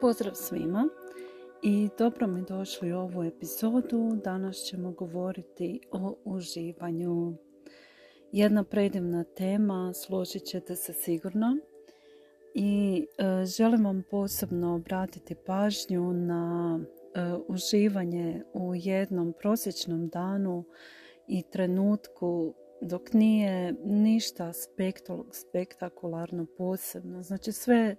Pozdrav svima i dobro mi došli u ovu epizodu. Danas ćemo govoriti o uživanju. Jedna predivna tema, složit ćete se sigurno. I e, želim vam posebno obratiti pažnju na e, uživanje u jednom prosječnom danu i trenutku dok nije ništa spektakularno posebno. Znači sve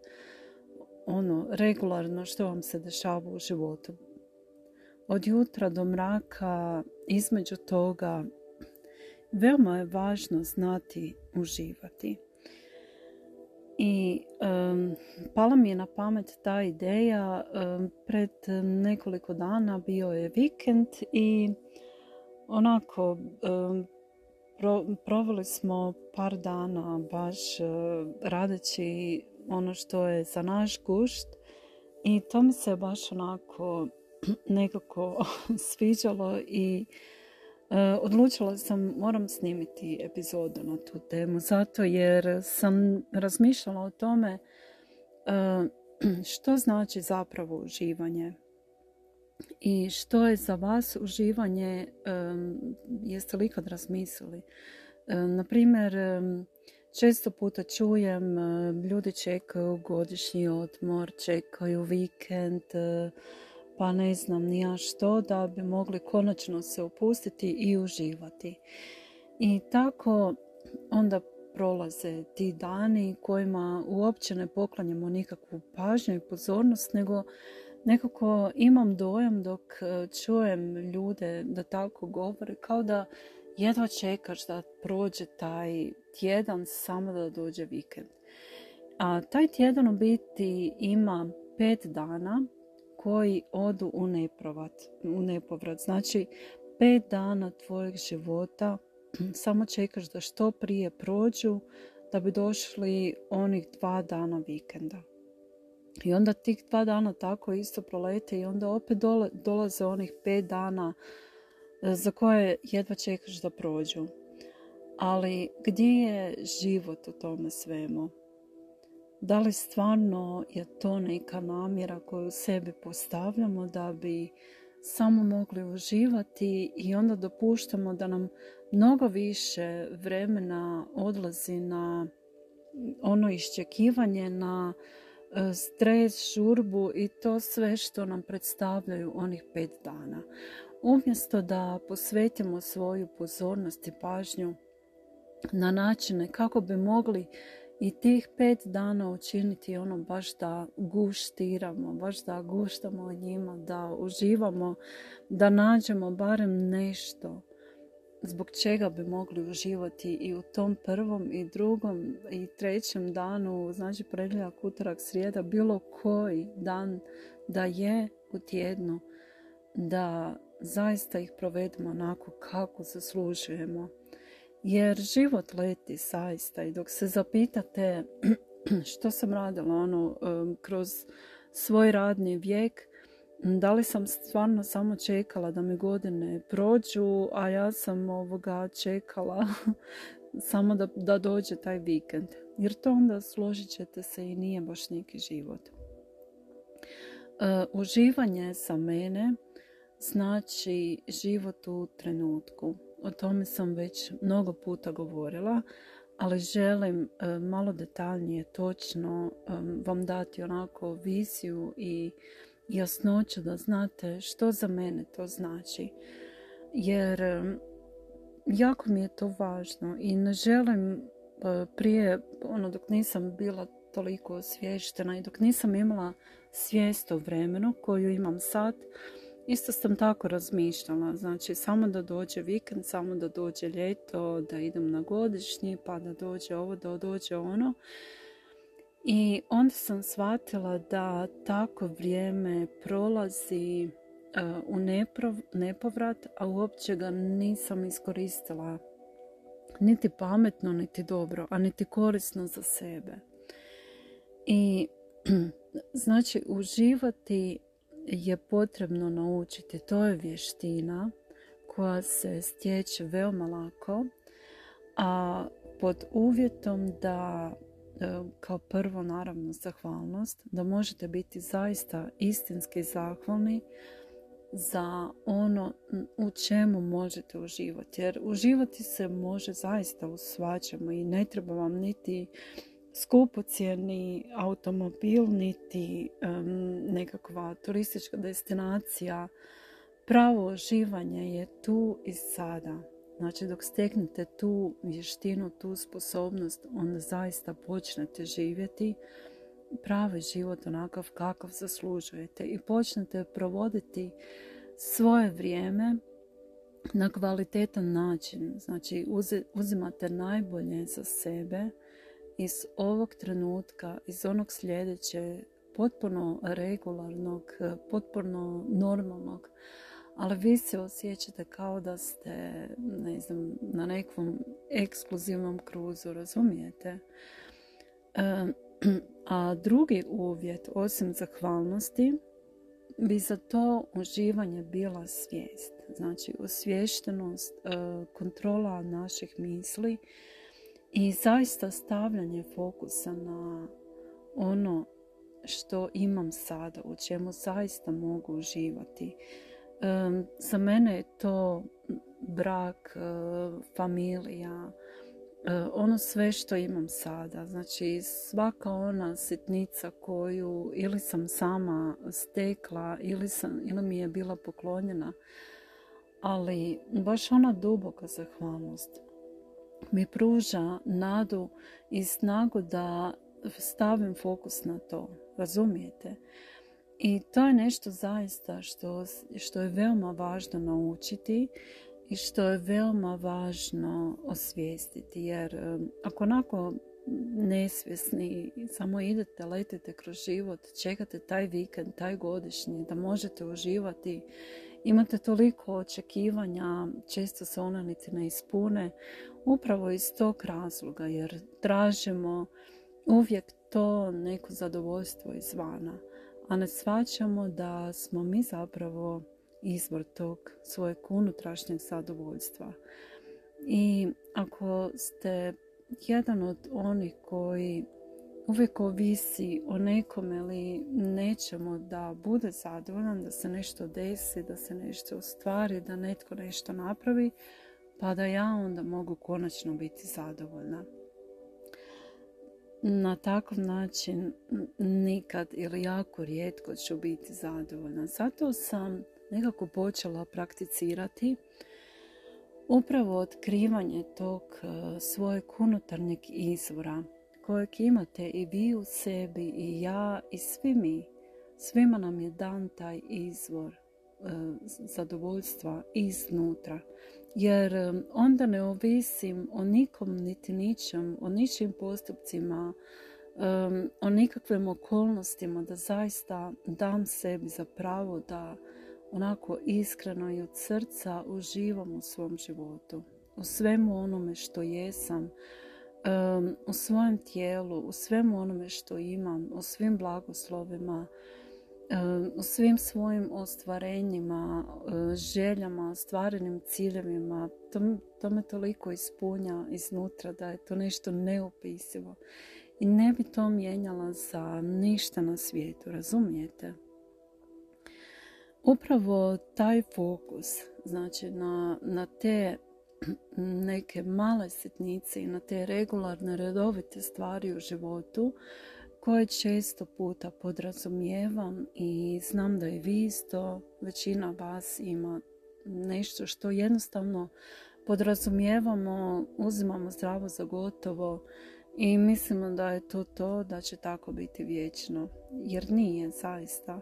ono regularno što vam se dešava u životu. Od jutra do mraka, između toga, veoma je važno znati uživati. I um, pala mi je na pamet ta ideja, pred nekoliko dana bio je vikend i onako um, proveli smo par dana baš uh, radeći ono što je za naš gušt. I to mi se baš onako nekako sviđalo i uh, odlučila sam moram snimiti epizodu na tu temu zato jer sam razmišljala o tome uh, što znači zapravo uživanje. I što je za vas uživanje um, jeste li ikad razmislili? Na primjer Često puta čujem e, ljudi čekaju godišnji odmor, čekaju vikend, e, pa ne znam ni ja što da bi mogli konačno se opustiti i uživati. I tako onda prolaze ti dani kojima uopće ne poklanjamo nikakvu pažnju i pozornost, nego nekako imam dojam dok e, čujem ljude da tako govore kao da jedva čekaš da prođe taj tjedan samo da dođe vikend. A taj tjedan u biti ima pet dana koji odu u, neprovat, u nepovrat. Znači, pet dana tvojeg života samo čekaš da što prije prođu da bi došli onih dva dana vikenda. I onda tih dva dana tako isto prolete i onda opet dolaze onih pet dana za koje jedva čekaš da prođu. Ali gdje je život u tome svemu? Da li stvarno je to neka namjera koju sebi postavljamo da bi samo mogli uživati i onda dopuštamo da nam mnogo više vremena odlazi na ono iščekivanje, na e, stres, žurbu i to sve što nam predstavljaju onih pet dana. Umjesto da posvetimo svoju pozornost i pažnju na načine kako bi mogli i tih pet dana učiniti ono baš da guštiramo, baš da guštamo od njima, da uživamo, da nađemo barem nešto zbog čega bi mogli uživati i u tom prvom i drugom i trećem danu, znači predljak, utorak, srijeda, bilo koji dan da je u tjednu, da zaista ih provedemo onako kako zaslužujemo. Jer život leti zaista i dok se zapitate što sam radila ono kroz svoj radni vijek, da li sam stvarno samo čekala da mi godine prođu, a ja sam ovoga čekala samo da, da dođe taj vikend. Jer to onda složit ćete se i nije baš neki život. Uh, uživanje sa mene znači život u trenutku. O tome sam već mnogo puta govorila, ali želim e, malo detaljnije, točno e, vam dati onako viziju i jasnoću da znate što za mene to znači. Jer e, jako mi je to važno i ne želim prije, ono dok nisam bila toliko osvještena i dok nisam imala svijest o vremenu koju imam sad, Isto sam tako razmišljala, znači samo da dođe vikend, samo da dođe ljeto, da idem na godišnji, pa da dođe ovo, da dođe ono. I onda sam shvatila da tako vrijeme prolazi uh, u nepovrat, a uopće ga nisam iskoristila niti pametno, niti dobro, a niti korisno za sebe. I znači uživati je potrebno naučiti. To je vještina koja se stječe veoma lako, a pod uvjetom da kao prvo naravno zahvalnost, da možete biti zaista istinski zahvalni za ono u čemu možete uživati. Jer uživati se može zaista u svačemu i ne treba vam niti skupocjeni automobil, niti nekakva turistička destinacija. Pravo uživanje je tu i sada. Znači dok steknete tu vještinu, tu sposobnost, onda zaista počnete živjeti pravi život onakav kakav zaslužujete i počnete provoditi svoje vrijeme na kvalitetan način. Znači uzimate najbolje za sebe iz ovog trenutka, iz onog sljedeće, potpuno regularnog, potpuno normalnog, ali vi se osjećate kao da ste ne znam, na nekom ekskluzivnom kruzu, razumijete? A drugi uvjet, osim zahvalnosti, bi za to uživanje bila svijest. Znači osviještenost, e, kontrola naših misli i zaista stavljanje fokusa na ono što imam sada, u čemu zaista mogu uživati. Za mene je to brak, e, familija, E, ono sve što imam sada. Znači svaka ona sitnica koju ili sam sama stekla ili, sam, ili mi je bila poklonjena. Ali baš ona duboka zahvalnost mi pruža nadu i snagu da stavim fokus na to. Razumijete? I to je nešto zaista što, što je veoma važno naučiti i što je veoma važno osvijestiti jer ako onako nesvjesni samo idete, letite kroz život, čekate taj vikend, taj godišnji, da možete uživati, imate toliko očekivanja, često se ona niti ne ispune, upravo iz tog razloga jer tražimo uvijek to neko zadovoljstvo izvana, a ne svaćamo da smo mi zapravo izvor tog svojeg unutrašnjeg zadovoljstva. I ako ste jedan od onih koji uvijek ovisi o nekome ili nećemo da bude zadovoljan, da se nešto desi, da se nešto ostvari, da netko nešto napravi, pa da ja onda mogu konačno biti zadovoljna. Na takav način nikad ili jako rijetko ću biti zadovoljna. Zato sam nekako počela prakticirati upravo otkrivanje tog e, svojeg unutarnjeg izvora kojeg imate i vi u sebi i ja i svi mi. Svima nam je dan taj izvor e, zadovoljstva iznutra. Jer onda ne ovisim o nikom niti ničem, o ničim postupcima, o nikakvim okolnostima da zaista dam sebi za pravo da onako iskreno i od srca uživam u svom životu, u svemu onome što jesam, u svojem tijelu, u svemu onome što imam, u svim blagoslovima, u svim svojim ostvarenjima, e, željama, stvarenim ciljevima. To, to me toliko ispunja iznutra da je to nešto neopisivo. I ne bi to mijenjala za ništa na svijetu, razumijete? upravo taj fokus znači na, na te neke male sitnice i na te regularne redovite stvari u životu koje često puta podrazumijevam i znam da i vi isto, većina vas ima nešto što jednostavno podrazumijevamo, uzimamo zdravo za gotovo i mislimo da je to to, da će tako biti vječno. Jer nije zaista.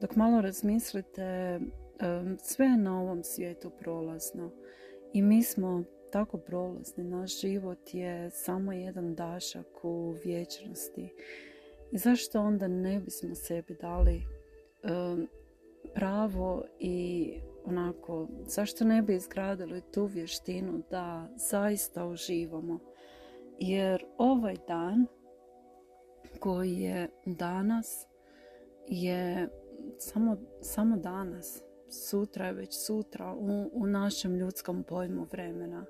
Dok malo razmislite, sve je na ovom svijetu prolazno i mi smo tako prolazni. Naš život je samo jedan dašak u vječnosti. I zašto onda ne bismo sebi dali pravo i onako, zašto ne bi izgradili tu vještinu da zaista uživamo? Jer ovaj dan koji je danas je samo, samo danas, sutra je već sutra u, u našem ljudskom pojmu vremena.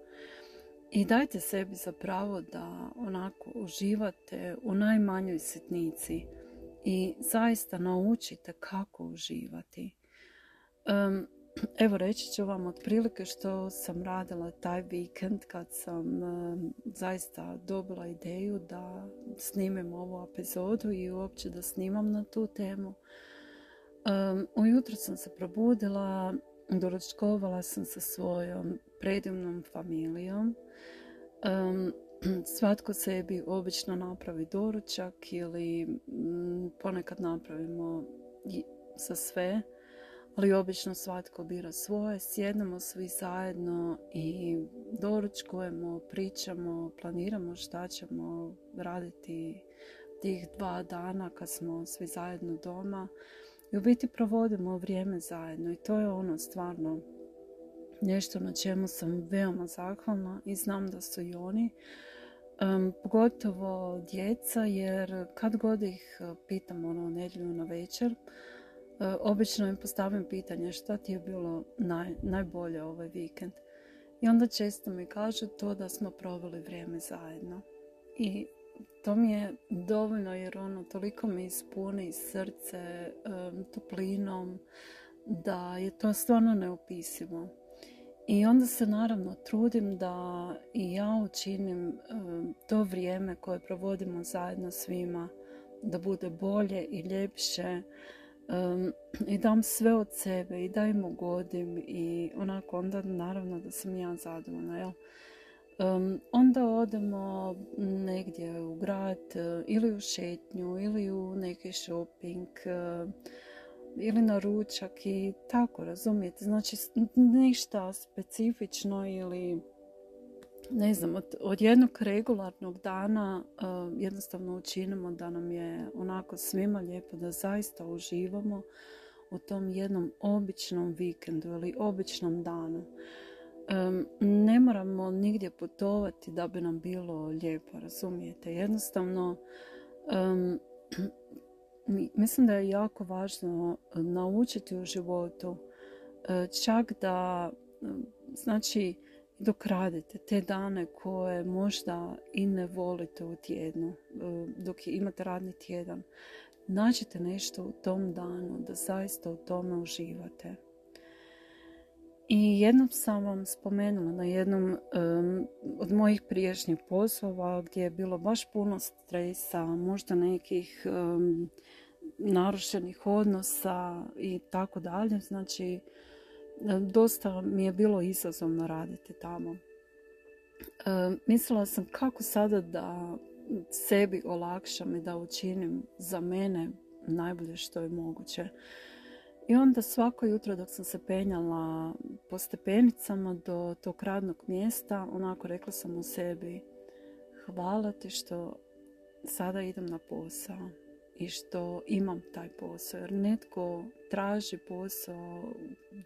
I dajte sebi za pravo da onako uživate u najmanjoj sitnici i zaista naučite kako uživati. Evo reći ću vam otprilike što sam radila taj vikend kad sam zaista dobila ideju da snimim ovu epizodu i uopće da snimam na tu temu. Ujutro sam se probudila, doručkovala sam sa svojom predivnom familijom. Um, svatko sebi obično napravi doručak ili mm, ponekad napravimo sa sve, ali obično svatko bira svoje. Sjednemo svi zajedno i doručkujemo, pričamo, planiramo šta ćemo raditi tih dva dana kad smo svi zajedno doma. I u biti provodimo vrijeme zajedno i to je ono stvarno nešto na čemu sam veoma zahvalna i znam da su i oni. Pogotovo djeca jer kad god ih e, pitam ono nedjelju na večer, uh, obično im postavim pitanje šta ti je bilo naj, najbolje ovaj vikend. I onda često mi kažu to da smo proveli vrijeme zajedno. I to mi je dovoljno jer ono toliko mi ispuni srce toplinom da je to stvarno neopisivo. I onda se naravno trudim da i ja učinim to vrijeme koje provodimo zajedno svima da bude bolje i ljepše um, i dam sve od sebe i da im ugodim i onako onda naravno da sam ja zadovoljna. Jel? Onda odemo negdje u grad uh, ili u šetnju ili u neki shopping uh, ili na ručak i tako, razumijete? Znači ništa specifično ili ne znam, od, od jednog regularnog dana uh, jednostavno učinimo da nam je onako svima lijepo, da zaista uživamo u tom jednom običnom vikendu ili običnom danu ne moramo nigdje putovati da bi nam bilo lijepo, razumijete? Jednostavno, mislim da je jako važno naučiti u životu e, čak da, znači, dok radite te dane koje možda i ne volite u tjednu, e, dok imate radni tjedan, nađite nešto u tom danu da zaista u tome uživate. I jednom sam vam spomenula na jednom od mojih prijašnjih poslova gdje je bilo baš puno stresa, možda nekih narušenih odnosa i tako dalje. Znači, dosta mi je bilo izazovno raditi tamo. mislila sam kako sada da sebi olakšam i da učinim za mene najbolje što je moguće. I onda svako jutro dok sam se penjala po stepenicama do tog radnog mjesta, onako rekla sam u sebi, hvala ti što sada idem na posao i što imam taj posao. Jer netko traži posao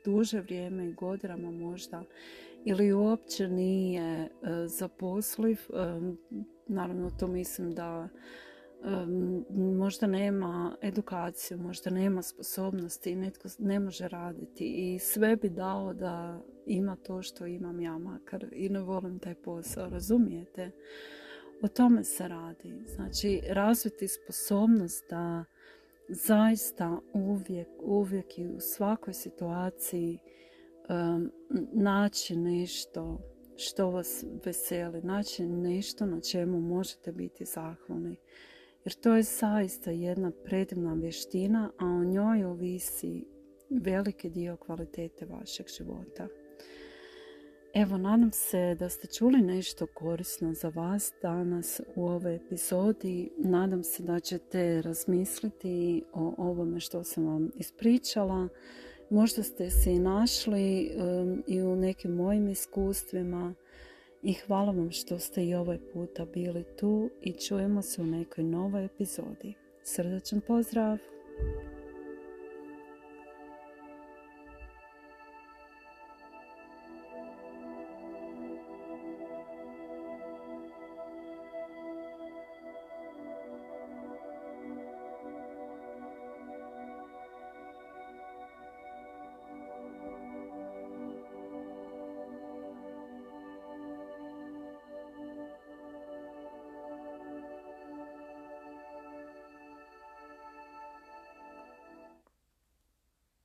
duže vrijeme i godinama možda ili uopće nije e, zaposliv. E, naravno to mislim da možda nema edukaciju, možda nema sposobnosti i netko ne može raditi i sve bi dao da ima to što imam ja makar i ne volim taj posao, razumijete? O tome se radi. Znači, razviti sposobnost da zaista uvijek, uvijek i u svakoj situaciji um, naći nešto što vas veseli, naći nešto na čemu možete biti zahvalni jer to je zaista jedna predivna vještina, a o njoj ovisi veliki dio kvalitete vašeg života. Evo, nadam se da ste čuli nešto korisno za vas danas u ovoj epizodi. Nadam se da ćete razmisliti o ovome što sam vam ispričala. Možda ste se i našli um, i u nekim mojim iskustvima i hvala vam što ste i ovaj puta bili tu i čujemo se u nekoj novoj epizodi. Srdačan pozdrav!